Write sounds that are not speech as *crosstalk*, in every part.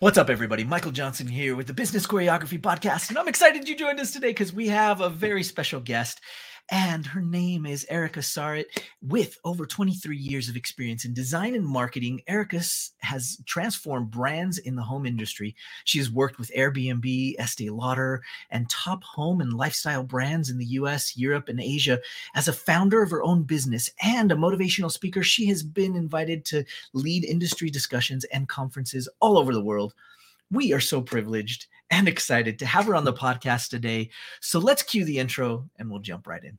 What's up, everybody? Michael Johnson here with the Business Choreography Podcast, and I'm excited you joined us today because we have a very special guest and her name is Erica Saurit. With over 23 years of experience in design and marketing, Erica has transformed brands in the home industry. She has worked with Airbnb, Estee Lauder, and top home and lifestyle brands in the US, Europe, and Asia. As a founder of her own business and a motivational speaker, she has been invited to lead industry discussions and conferences all over the world. We are so privileged and excited to have her on the podcast today. So let's cue the intro and we'll jump right in.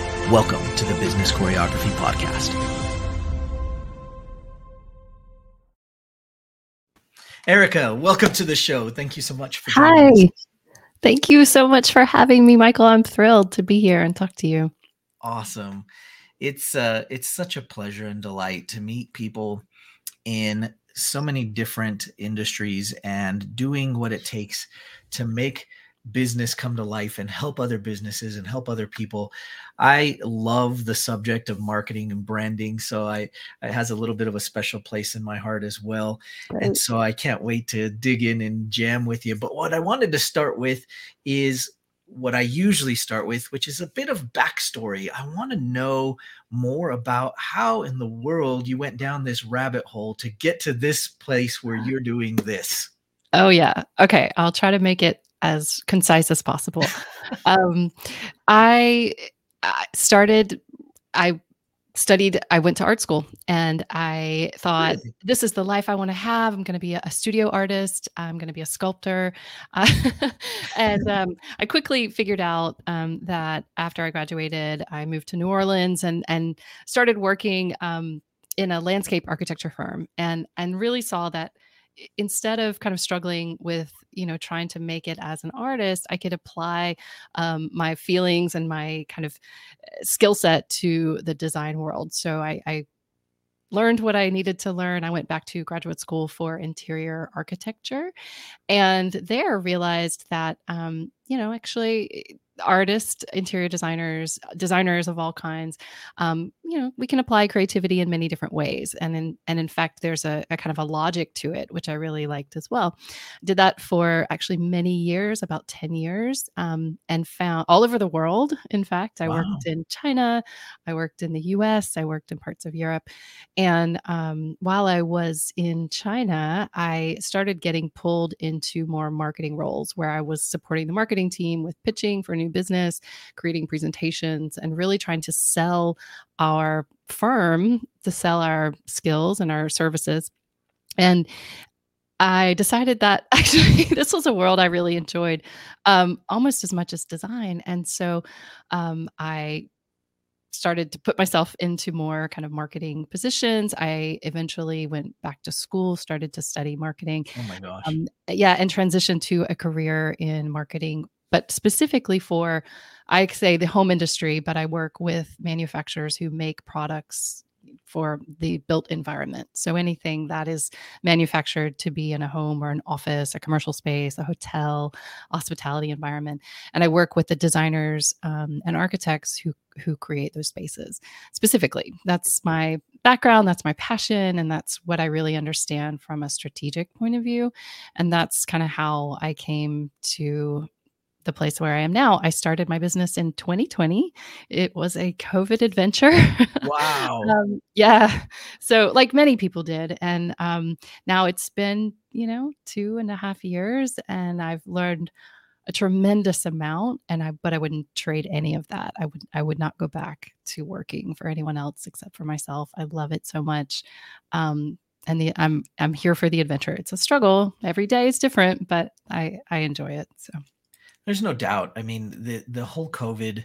Welcome to the Business Choreography Podcast. Erica, welcome to the show. Thank you so much for Hi. Us. Thank you so much for having me, Michael. I'm thrilled to be here and talk to you. Awesome. It's uh it's such a pleasure and delight to meet people in so many different industries and doing what it takes to make business come to life and help other businesses and help other people. I love the subject of marketing and branding, so I it has a little bit of a special place in my heart as well. Right. And so I can't wait to dig in and jam with you. But what I wanted to start with is what I usually start with, which is a bit of backstory. I want to know more about how in the world you went down this rabbit hole to get to this place where ah. you're doing this. Oh, yeah. Okay. I'll try to make it as concise as possible. um, I, I started, I studied i went to art school and i thought really? this is the life i want to have i'm going to be a, studio artist i'm going to be a sculptor uh, *laughs* and um, i quickly figured out um, that after i graduated i moved to new orleans and and started working um, in a landscape architecture firm and and really saw that instead of kind of struggling with you know trying to make it as an artist i could apply um, my feelings and my kind of eh, skill set to the design world so I, I learned what I needed to learn. I went back to graduate school for interior architecture, and there realized that um, you know actually artists, interior designers, designers of all kinds, um, you know, we can apply creativity in many different ways. And in and in fact, there's a, a, kind of a logic to it, which I really liked as well. Did that for actually many years, about 10 years, um, and found all over the world. In fact, I wow. worked in China, I worked in the US, I worked in parts of Europe. And um, while I was in China, I started getting pulled into more marketing roles where I was supporting the marketing team with pitching for new business, creating presentations, and really trying to sell our firm, to sell our skills and our services. And I decided that *laughs* actually this was a world I really enjoyed um, almost as much as design. And so um, I started to put myself into more kind of marketing positions. I eventually went back to school, started to study marketing. Oh my gosh. Um, yeah, and transitioned to a career in marketing but specifically for I say the home industry, but I work with manufacturers who make products for the built environment. So anything that is manufactured to be in a home or an office, a commercial space, a hotel, hospitality environment, and I work with the designers um, and architects who who create those spaces specifically. That's my background, that's my passion, and that's what I really understand from a strategic point of view, and that's kind of how I came to the place where I am now. I started my business in 2020. It was a COVID adventure. *laughs* Wow. um, yeah. So, like many people did. And um, now it's been, you know, two and a half years, and I've learned a tremendous amount and i but i wouldn't trade any of that i would i would not go back to working for anyone else except for myself i love it so much um and the i'm i'm here for the adventure it's a struggle every day is different but i i enjoy it so there's no doubt. I mean, the the whole COVID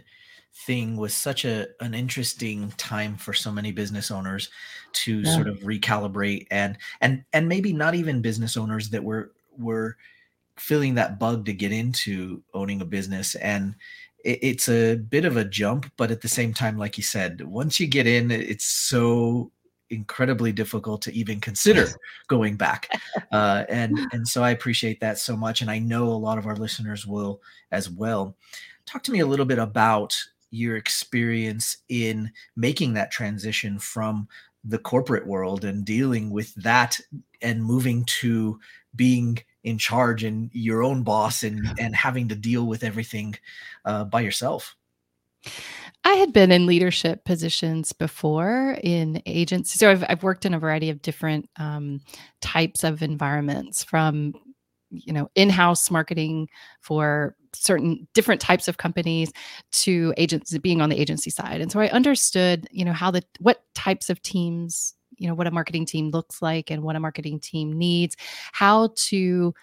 thing was such a an interesting time for so many business owners to yeah. sort of recalibrate and and and maybe not even business owners that were were feeling that bug to get into owning a business and it, it's a bit of a jump but at the same time like you said once you get in it's so incredibly difficult to even consider *laughs* going back. Uh, and and so i appreciate that so much and i know a lot of our listeners will as well. Talk to me a little bit about your experience in making that transition from the corporate world and dealing with that and moving to being in charge and your own boss and and having to deal with everything uh, by yourself I had been in leadership positions before in agencies. So I've, I've worked in a variety of different um, types of environments from, you know, in-house marketing for certain different types of companies to agents being on the agency side. And so I understood, you know, how the, what types of teams, you know, what a marketing team looks like and what a marketing team needs, how to,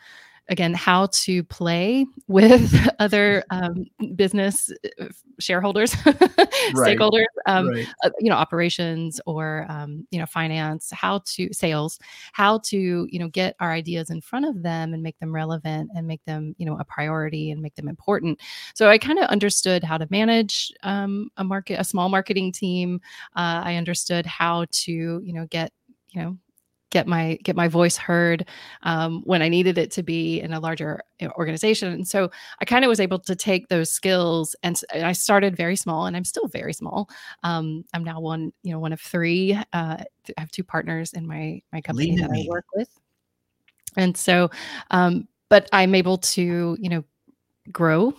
again how to play with *laughs* other *laughs* um, business uh, shareholders *laughs* right. stakeholders um, right. uh, you know operations or um, you know finance how to sales how to you know get our ideas in front of them and make them relevant and make them you know a priority and make them important so i kind of understood how to manage um, a market a small marketing team uh, i understood how to you know get you know get my get my voice heard um, when I needed it to be in a larger eh, organization. And so I kind of was able to take those skills and, and, I started very small, and I'm still very small. Um, I'm now one you know one of three. Uh, I have two partners in my my company Lean that I work with, and so um, but I'm able to you know grow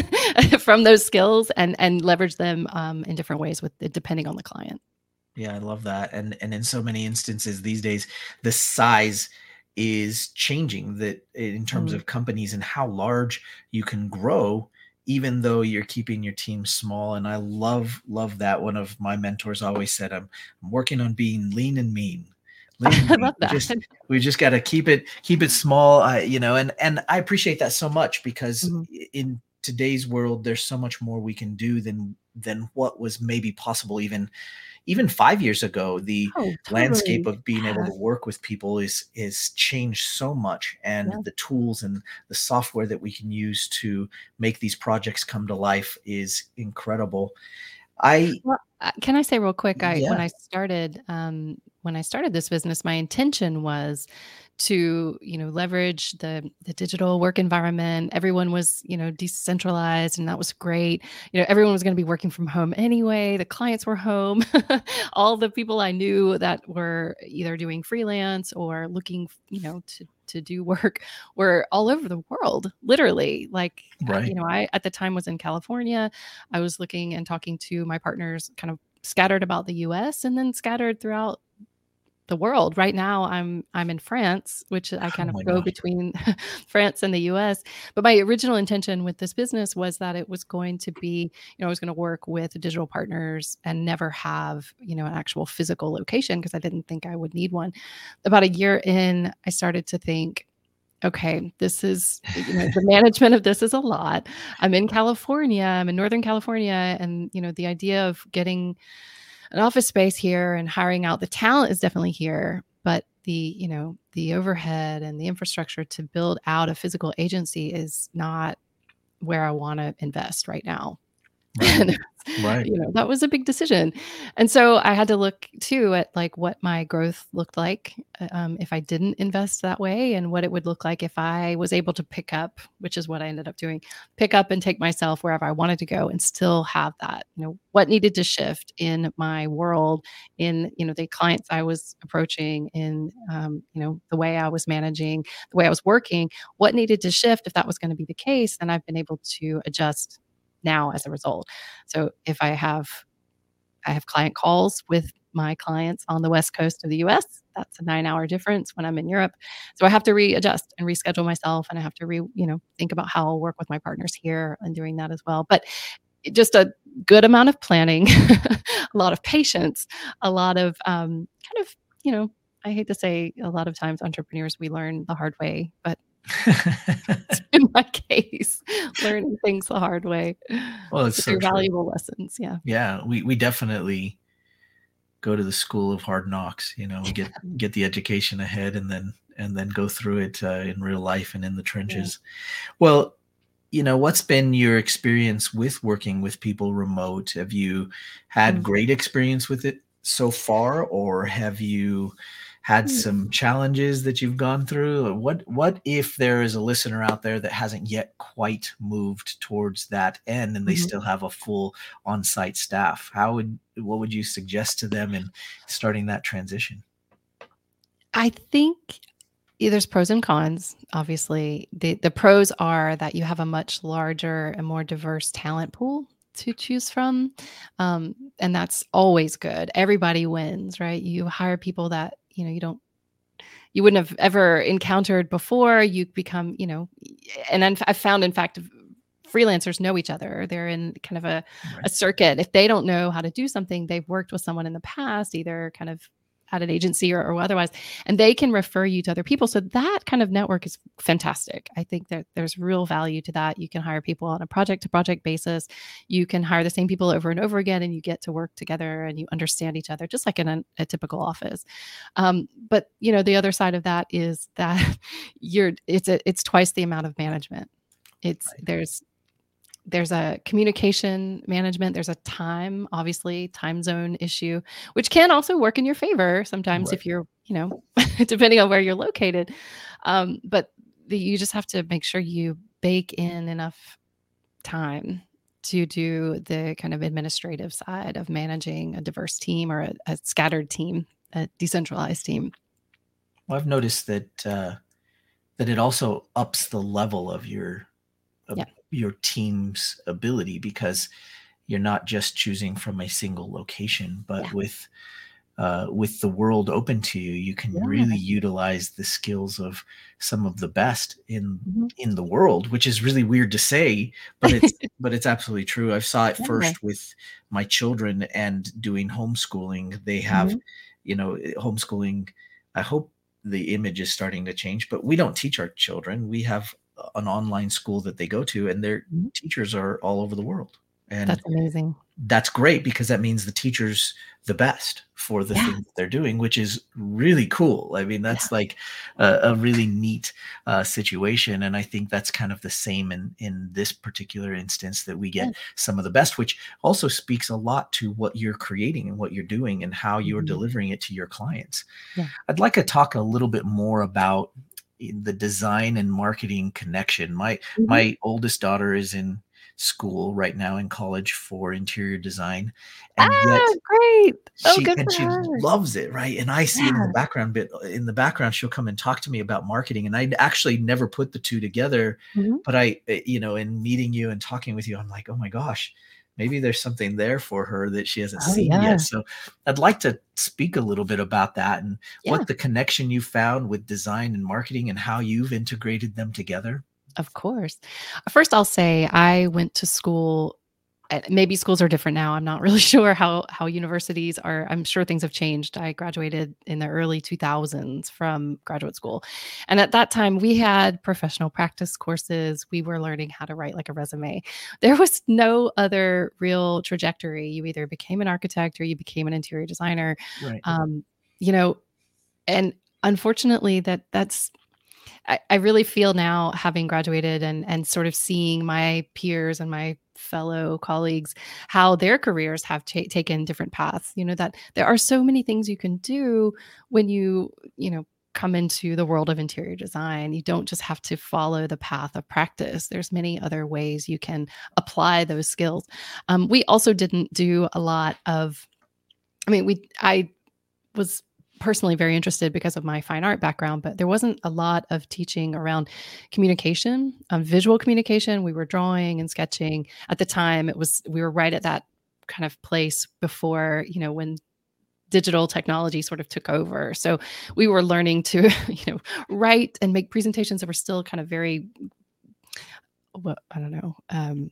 *laughs* from those skills and and leverage them um, in different ways with depending on the client yeah, I love that. And and in so many instances these days, the size is changing that in terms mm. of companies and how large you can grow even though you're keeping your team small and i love love that one of my mentors always said i'm, I'm working on being lean and mean lean. *laughs* I love that. *laughs* We just, we just got to keep it keep it small uh, you know and and i appreciate that so much because mm-hmm. in today's world there's so much more we can do than than what was maybe possible even even five years ago, the oh, totally. landscape of being able to work with people is is changed so much, and yeah. the tools and the software that we can use to make these projects come to life is incredible. I well, uh, can I say real quick? I yeah. when I started um, when I started this business, my intention was to you know leverage the the digital work environment. Everyone was you know decentralized and that was great. You know everyone was going to be working from home anyway. The clients were home. *laughs* All the people i knew that were either doing freelance or looking you know to to do work *laughs* were all over the world literally. Like uh, right. you know i at the time was in california. I was looking and talking to my partners kind of scattered about the us and then scattered throughout the world. Right now, I'm I'm in France, which I kind oh of go God. between *laughs* France and the U.S. But my original intention with this business was that it was going to be, you know, I was going to work with digital partners and never have, you know, an actual physical location because I didn't think I would need one. About a year in, I started to think, okay, this is you know, the *laughs* management of this is a lot. I'm in California, I'm in Northern California, and you know, the idea of getting an office space here and hiring out. The talent is definitely here but the you know the overhead and the infrastructure to build out a physical agency is not where i want to invest right now Right. *laughs* right. You know, that was a big decision. And so I had to look too at like what my growth looked like uh, um, if I didn't invest that way and what it would look like if I was able to pick up, which is what I ended up doing, pick up and take myself wherever I wanted to go and still have that, you know, what needed to shift in my world, in, you know, the clients I was approaching, in, um, you know, the way I was managing, the way I was working, what needed to shift if that was going to be the case. And I've been able to adjust now as a result. So if I have I have client calls with my clients on the west coast of the US. That's a 9-hour difference when I'm in Europe. So I have to readjust and reschedule myself and I have to re, you know, think about how I'll work with my partners here and doing that as well. But just a good amount of planning, *laughs* a lot of patience, a lot of um, kind of, you know, I hate to say a lot of times entrepreneurs we learn the hard way, but *laughs* *laughs* in my case, learning things the hard way. Well, it's so valuable lessons. Yeah. Yeah. We, we definitely go to the school of hard knocks, you know, get, get the education ahead and then, and then go through it uh, in real life and in the trenches. Yeah. Well, you know, what's been your experience with working with people remote? Have you had mm-hmm. great experience with it so far, or have you had mm-hmm. some challenges that you've gone through? What what if there is a listener out there that hasn't yet quite moved towards that end and they mm-hmm. still have a full on-site staff? How would what would you suggest to them in starting that transition? I think there's pros and cons obviously the the pros are that you have a much larger and more diverse talent pool to choose from um, and that's always good everybody wins right you hire people that you know you don't you wouldn't have ever encountered before you become you know and i've found in fact freelancers know each other they're in kind of a, right. a circuit if they don't know how to do something they've worked with someone in the past either kind of at an agency or, or otherwise, and they can refer you to other people. So that kind of network is fantastic. I think that there's real value to that. You can hire people on a project to project basis. You can hire the same people over and over again, and you get to work together and you understand each other, just like in a, a typical office. Um, but you know, the other side of that is that *laughs* you're it's a, it's twice the amount of management. It's right. there's there's a communication management there's a time obviously time zone issue which can also work in your favor sometimes right. if you're you know *laughs* depending on where you're located. Um, but the, you just have to make sure you bake in enough time to do the kind of administrative side of managing a diverse team or a, a scattered team a decentralized team. Well i've noticed that uh, that it also ups the level of your of, yeah your team's ability because you're not just choosing from a single location, but yeah. with uh, with the world open to you, you can yeah. really utilize the skills of some of the best in mm-hmm. in the world, which is really weird to say, but it's *laughs* but it's absolutely true. I saw it yeah. first with my children and doing homeschooling. They have, mm-hmm. you know, homeschooling. I hope the image is starting to change, but we don't teach our children. We have an online school that they go to and their mm-hmm. teachers are all over the world and that's amazing that's great because that means the teacher's the best for the yeah. thing they're doing which is really cool i mean that's yeah. like a, a, really neat uh, situation and i think that's kind of the same in in this particular instance that we get yeah. some of the best which also speaks a lot to what you're creating and what you're doing and how you're mm-hmm. delivering it to your clients i'd like to talk a little bit more about the design and marketing connection. My mm-hmm. my oldest daughter is in school right now in college for interior design and ah, yet great oh, she, and she her. loves it right and i see yeah. in the background bit in the background she'll come and talk to me about marketing and i actually never put the two together mm-hmm. but i eh, you know in meeting you and talking with you i'm like oh my gosh maybe there's something there for her that she hasn't oh, seen yeah. yet. So I'd like to speak a little bit about that and yeah. what the connection you found with design and marketing and how you've integrated them together. Of course. First, I'll say I went to school maybe schools are different now. I'm not *laughs* really sure how how universities are. I'm sure things have changed. I graduated in the early 2000s from graduate school, and at that time we had professional practice courses. We were learning how to write like a resume. There was no other real trajectory. You either became an architect or you became an interior designer. Right. Um, you know, and unfortunately, that that's I, I, really feel now having graduated and and sort of seeing my peers and my fellow colleagues how their careers have t- taken different paths. You know that there are so many things you can do when you you know come into the world of interior design. You don't just have to follow the path of practice. There's many other ways you can apply those skills. Um, we also didn't do a lot of i mean we i was personally very interested because of my fine art background, but there wasn't a lot of teaching around communication, um, visual communication. We were drawing and sketching at the time. It was we were right at that kind of place before you know when digital technology sort of took over. So we were learning to *laughs* you know write and make presentations that were still kind of very well, I don't know. Um,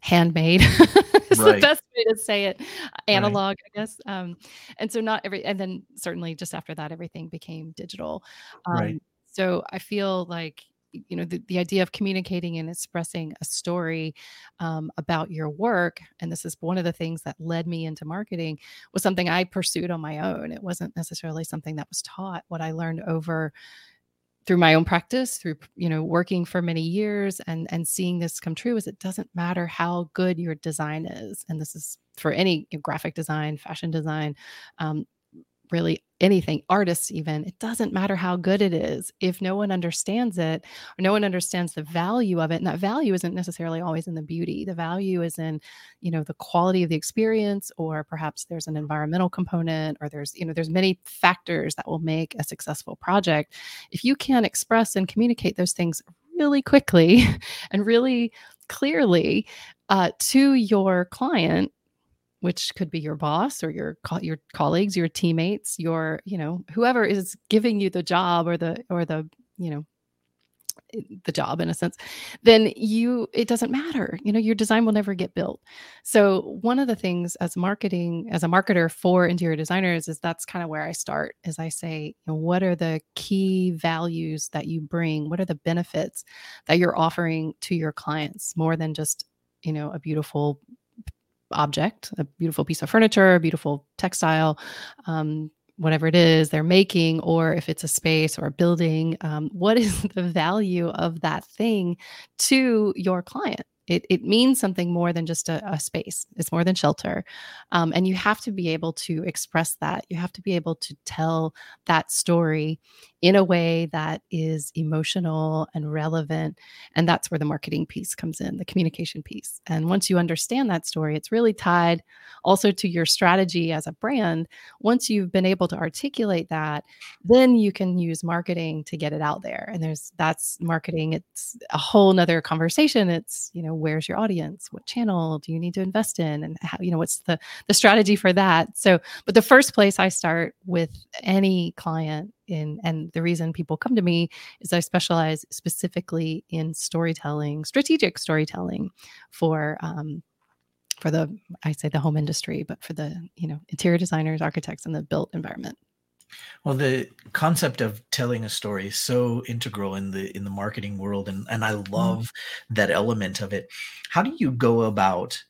handmade *laughs* is right. the best way to say it analog right. i guess um, and so not every and then certainly just after that everything became digital um, right. so i feel like you know the, the idea of communicating and expressing a story um, about your work and this is one of the things that led me into marketing was something i pursued on my own it wasn't necessarily something that was taught what i learned over through my own practice through you know working for many years and and seeing this come true is it doesn't matter how good your design is and this is for any graphic design fashion design um, really anything, artists even, it doesn't matter how good it is. If no one understands it or no one understands the value of it, and that value isn't necessarily always in the beauty, the value is in, you know, the quality of the experience, or perhaps there's an environmental component, or there's, you know, there's many factors that will make a successful project. If you can express and communicate those things really quickly *laughs* and really clearly uh, to your client which could be your boss or your co- your colleagues, your teammates, your you know whoever is giving you the job or the or the you know eh, the job in a sense then you it doesn't matter. You know your design will never get built. So one of the things as marketing as a marketer for interior designers is that's kind of where i start is i say you know, what are the key values that you bring? What are the benefits that you're offering to your clients more than just you know a beautiful object, a beautiful piece of furniture, a beautiful textile, um, whatever it is they're making, or if it's a space or a building, um, what is *laughs* the value of that thing to your client? It, it means something more than just a, a space. It's more than shelter. Um, and you have to be able to express that. You have to be able to tell that story in a way that is emotional and relevant. And that's where the marketing piece comes in, the communication piece. And once you understand that story, it's really tied also to your strategy as a brand. Once you've been able to articulate that, then you can use marketing to get it out there. And there's that's marketing. It's a whole nother conversation. It's, you know, where's your audience? What channel do you need to invest in? And how, you know, what's the the strategy for that? So, but the first place I start with any client in and the reason people come to me is I specialize specifically in storytelling, strategic storytelling for um, for the I say the home industry, but for the you know interior designers, architects, and the built environment. Well, the concept of telling a story is so integral in the in the marketing world, and and I mm-hmm. love mm. that element of it. How do you go about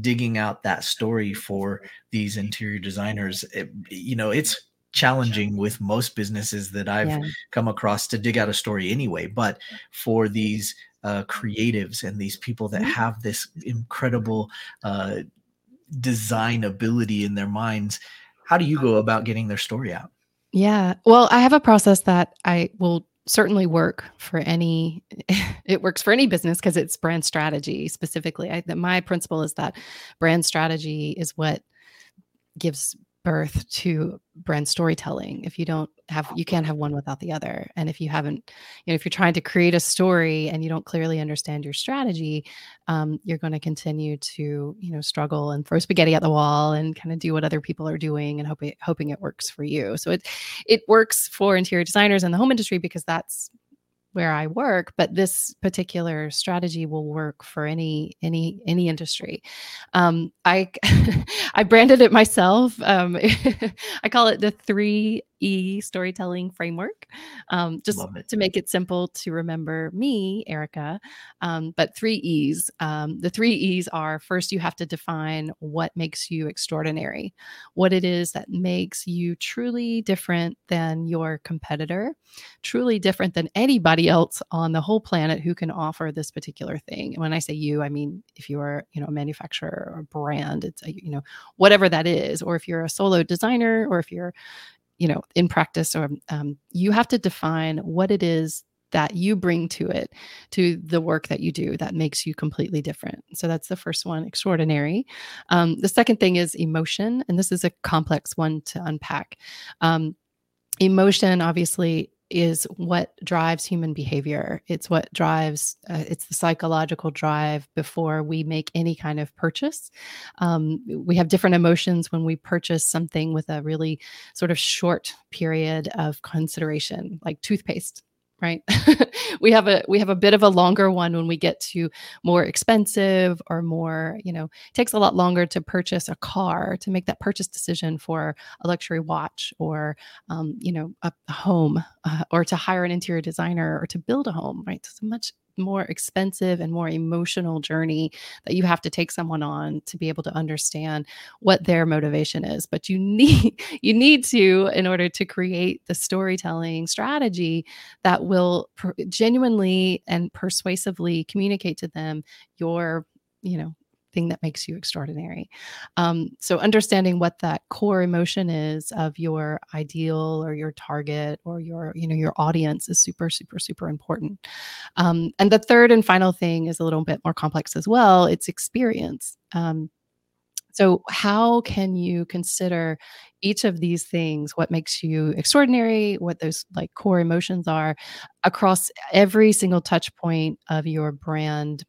digging out that story for these interior designers? It, you know, it's challenging with most businesses that I've yeah. come across to dig out a story anyway. But for these uh, creatives and these people that mm-hmm. have this incredible uh, design ability in their minds, how do you go about getting their story out? Yeah. Well, I have a process that I will certainly work for any *laughs* it works for any business because it's brand strategy specifically I, my principle is that brand strategy is what gives birth to brand storytelling if you don't have you can't have one without the other. And if you haven't you know if you're trying to create a story and you don't clearly understand your strategy um, you're going to continue to you know struggle and throw spaghetti at the wall and kind of do what other people are doing and hoping hoping it works for you. So it it works for interior designers and the home industry because that's where I work, but this particular strategy will work for any any any industry. Um, I *laughs* I branded it myself. Um, *laughs* I call it the three E storytelling framework, um, just to make it simple to remember me, Erica. Um, but three E's. Um, the three E's are first, you have to define what makes you extraordinary, what it is that makes you truly different than your competitor, truly different than anybody else on the whole planet who can offer this particular thing. And when I say you, I mean if you are, you know, a manufacturer or a brand, it's a, you know, whatever that is, or if you're a solo designer, or if you're you know in practice or um, you have to define what it is that you bring to it to the work that you do that makes you completely different. So that's the first one extraordinary. Um, the second thing is emotion and this is a complex one to unpack. Um, emotion obviously is what drives human behavior. It's what drives uh, it's the psychological drive before we make any kind of purchase. Um, we have different emotions when we purchase something with a really sort of short period of consideration like toothpaste right? *laughs* We have a we have a bit of a longer one when we get to more expensive or more you know takes a lot longer to purchase a car to make that purchase decision for a luxury watch or um, you know a, home uh, or to hire an interior designer or to build a home right? It's a much more expensive and more emotional journey that you have to take someone on to be able to understand what their motivation is. But you *laughs* need you need to in order to create the storytelling strategy that will genuinely and persuasively communicate to them your you know thing that makes you extraordinary. Um, so, understanding what that core emotion is of your ideal or your target or your, you know, your audience is super, super, super important. Um, and the third and final thing is a little bit more complex as well. It's experience. Um, so, how can you consider each of these things, what makes you extraordinary, what those like core emotions are across every single touch point of your brand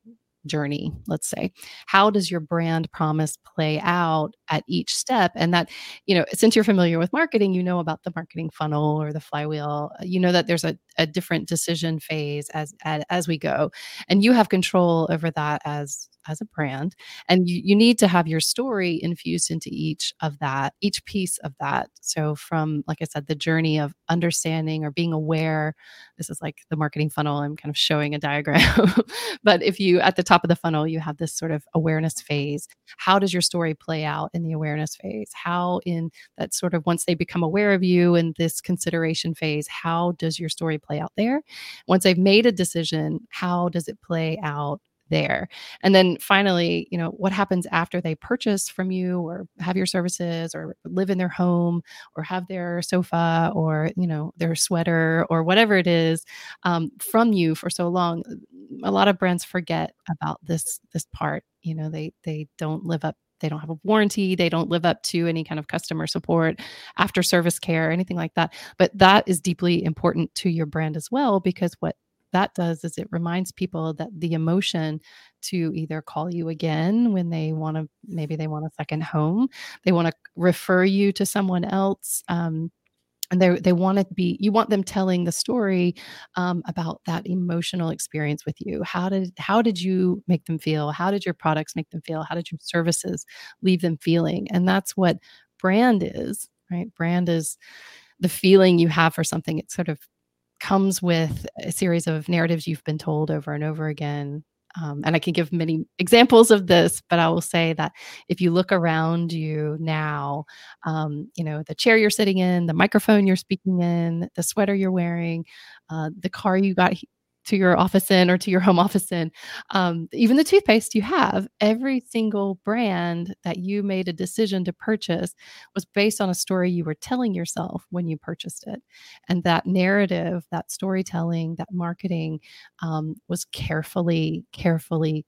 journey, let's say. How does your brand promise play out at each step? And that, you know, since you're familiar with marketing, you know about the marketing funnel or the flywheel. Uh, you know that there's a, a different decision phase as, as as we go. And you have control over that as as a brand and you, you need to have your story infused into each of that each piece of that so from like i said the journey of understanding or being aware this is like the marketing funnel i'm kind of showing a diagram *laughs* but if you at the top of the funnel you have this sort of awareness phase how does your story play out in the awareness phase how in that sort of once they become aware of you in this consideration phase how does your story play out there once they've made a decision how does it play out there. And then finally, you know, what happens after they purchase from you or have your services or live in their home or have their sofa or, you know, their sweater or whatever it is um, from you for so long. A lot of brands forget about this this part. You know, they they don't live up they don't have a warranty they don't live up to any kind of customer support after service care anything like that. But that is deeply important to your brand as well because what that does is it reminds people that the emotion to either call you again when they want to maybe they want a second home they want to refer you to someone else um, and they they want to be you want them telling the story um, about that emotional experience with you. How did how did you make them feel? How did your products make them feel? How did your services leave them feeling? And that's what brand is right? Brand is the feeling you have for something. It sort of comes with a series of narratives you've been told over and over again. Um, and I can give many examples of this, but I will say that if you look around you now, um, you know, the chair you're sitting in, the microphone you're speaking in, the sweater you're wearing, uh, the car you got to your office in or to your home office in. Um, even the toothpaste you have, every single brand that you made a decision to purchase was based on a story you were telling yourself when you purchased it. And that narrative, that storytelling, that marketing um, was carefully, carefully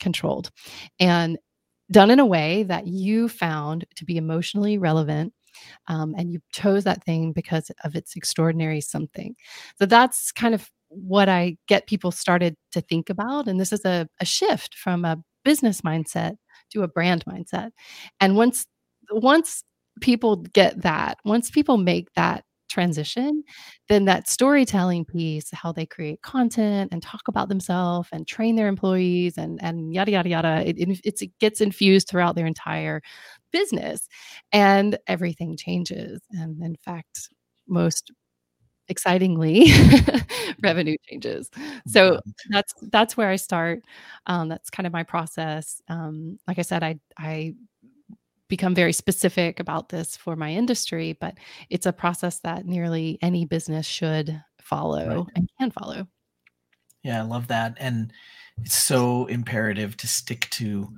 controlled and done in a way that you found to be emotionally relevant um, and you chose that thing because of its extraordinary something. So that's kind of what I get people started to think about. And this is a, a shift from a business mindset to a brand mindset. And once once people get that, once people make that transition, then that storytelling piece, how they create content and talk about themselves and train their employees and and yada yada yada, it, it, it gets infused throughout their entire business, and everything changes. And in fact, most excitingly *laughs* revenue changes so that's that's where i start um, that's kind of my process um, like i said i i become very specific about this for my industry but it's a process that nearly any business should follow right. and can follow yeah i love that and it's so imperative to stick to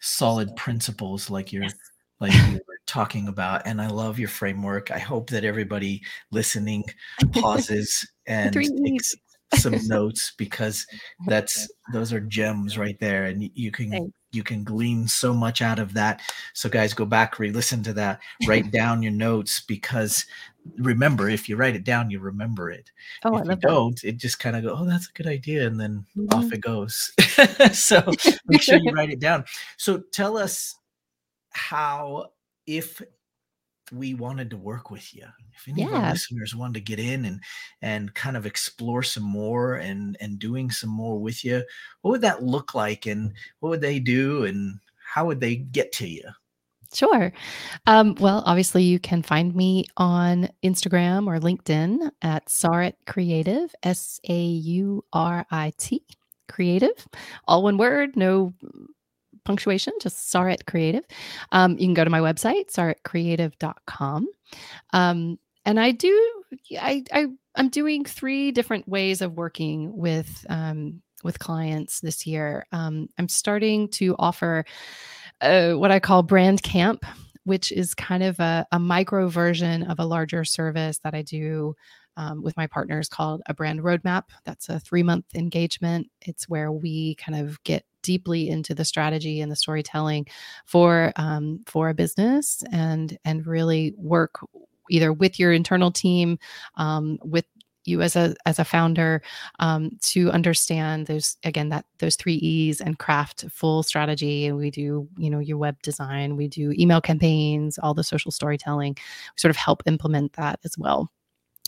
solid principles like you're yes. Like you were talking about and i love your framework. I hope that everybody listening *laughs* pauses and takes some *laughs* notes because that's those are gems right there and you can Thanks. you can glean so much out of that. So guys go back re-listen to that. Write *laughs* down your notes because remember if you write it down you remember it. Oh, if you don't it just kind of go oh that's a good idea and then mm-hmm. off it goes. So make sure you write it down. So tell us how if we wanted to work with you if any yeah. of our listeners wanted to get in and and kind of explore some more and and doing some more with you what would that look like and what would they do and how would they get to you Sure. Um, well, obviously, you can find me on Instagram or LinkedIn at Saurit Creative, S A U R I T Creative, all one word, no punctuation, just Saurit Creative. Um, you can go to my website, sauritcreative.com. Um, and I do, I, I, I'm doing three different ways of working with um, with clients this year. Um, I'm starting to offer uh, what I call brand camp, which is kind of a, a micro version of a larger service that I do um, with my partners called a brand roadmap. That's a three month engagement. It's where we kind of get deeply into the strategy and the storytelling for um, for a business and and really work either with your internal team um, with you as a as a founder um, to understand those again that those three E's and craft full strategy. And we do you know your web design, we do email campaigns, all the social storytelling. We sort of help implement that as well.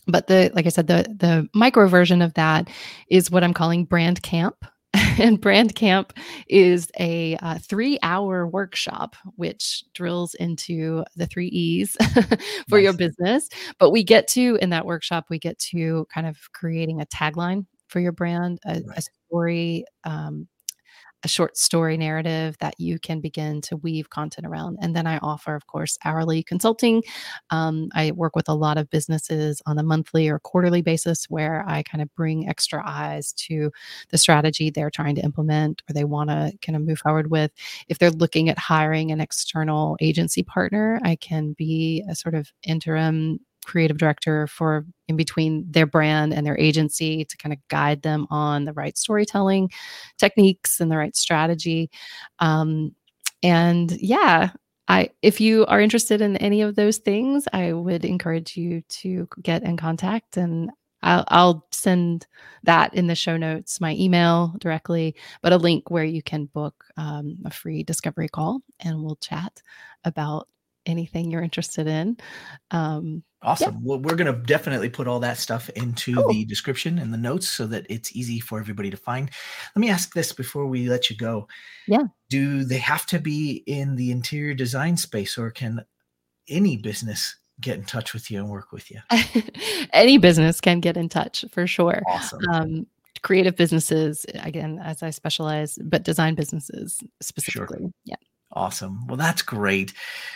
But the like I said, the the micro version of that is what I'm calling brand camp. *laughs* and Brand Camp is a uh, three hour workshop which drills into the three E's *laughs* for nice. your business. But we get to, in that workshop, we get to kind of creating a tagline for your brand, a, right. a story, um, a short story narrative that you can begin to weave content around. And then I offer, of course, hourly consulting. Um, I work with a lot of businesses on a monthly or quarterly basis where I kind of bring extra eyes to the strategy they're trying to implement or they want to kind of move forward with. If they're looking at hiring an external agency partner, I can be a sort of interim creative director for in between their brand and their agency to kind of guide them on the right storytelling techniques and the right strategy. Um, and yeah, I if you are interested in any of those things, I would encourage you to get in contact and I'll, I'll, send that in the show notes, my email directly, but a link where you can book um, a free discovery call and we'll chat about anything you're interested in. Um, awesome. Yeah. Well, we're going to definitely put all that stuff into cool. the description and the notes so that it's easy for everybody to find. Let me ask this before we let you go. Yeah. Do they have to be in the interior design space or can any business get in touch with you and work with you? *laughs* any business can get in touch for sure. Awesome. Um, creative businesses, again, as I specialize, but design businesses specifically. Sure. Yeah. Awesome. Well, that's great.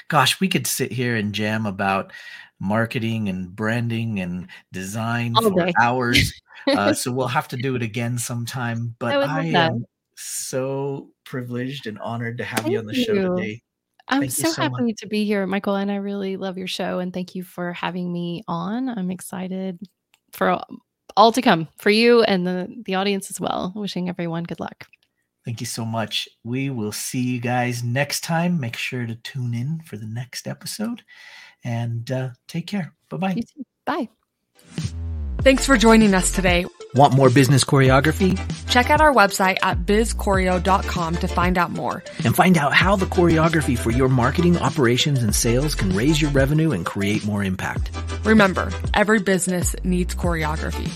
Gosh, we could sit here and jam about marketing and branding and design All for day. hours. uh, *laughs* so we'll have to do it again sometime. But I, I am so privileged and honored to have thank you on the you. show today. I'm thank so, so happy much. to be here, Michael, and I really love your show. And thank you for having me on. I'm excited for all to come for you and the, the audience as well. Wishing everyone good luck. Thank you so much. We will see you guys next time. Make sure to tune in for the next episode and uh, take care. Bye-bye. Bye. Thanks for joining us today. Want more business choreography? Check out our website at bizchoreo.com to find out more. And find out how the choreography for your marketing, operations, and sales can raise your revenue and create more impact. Remember, every business needs choreography.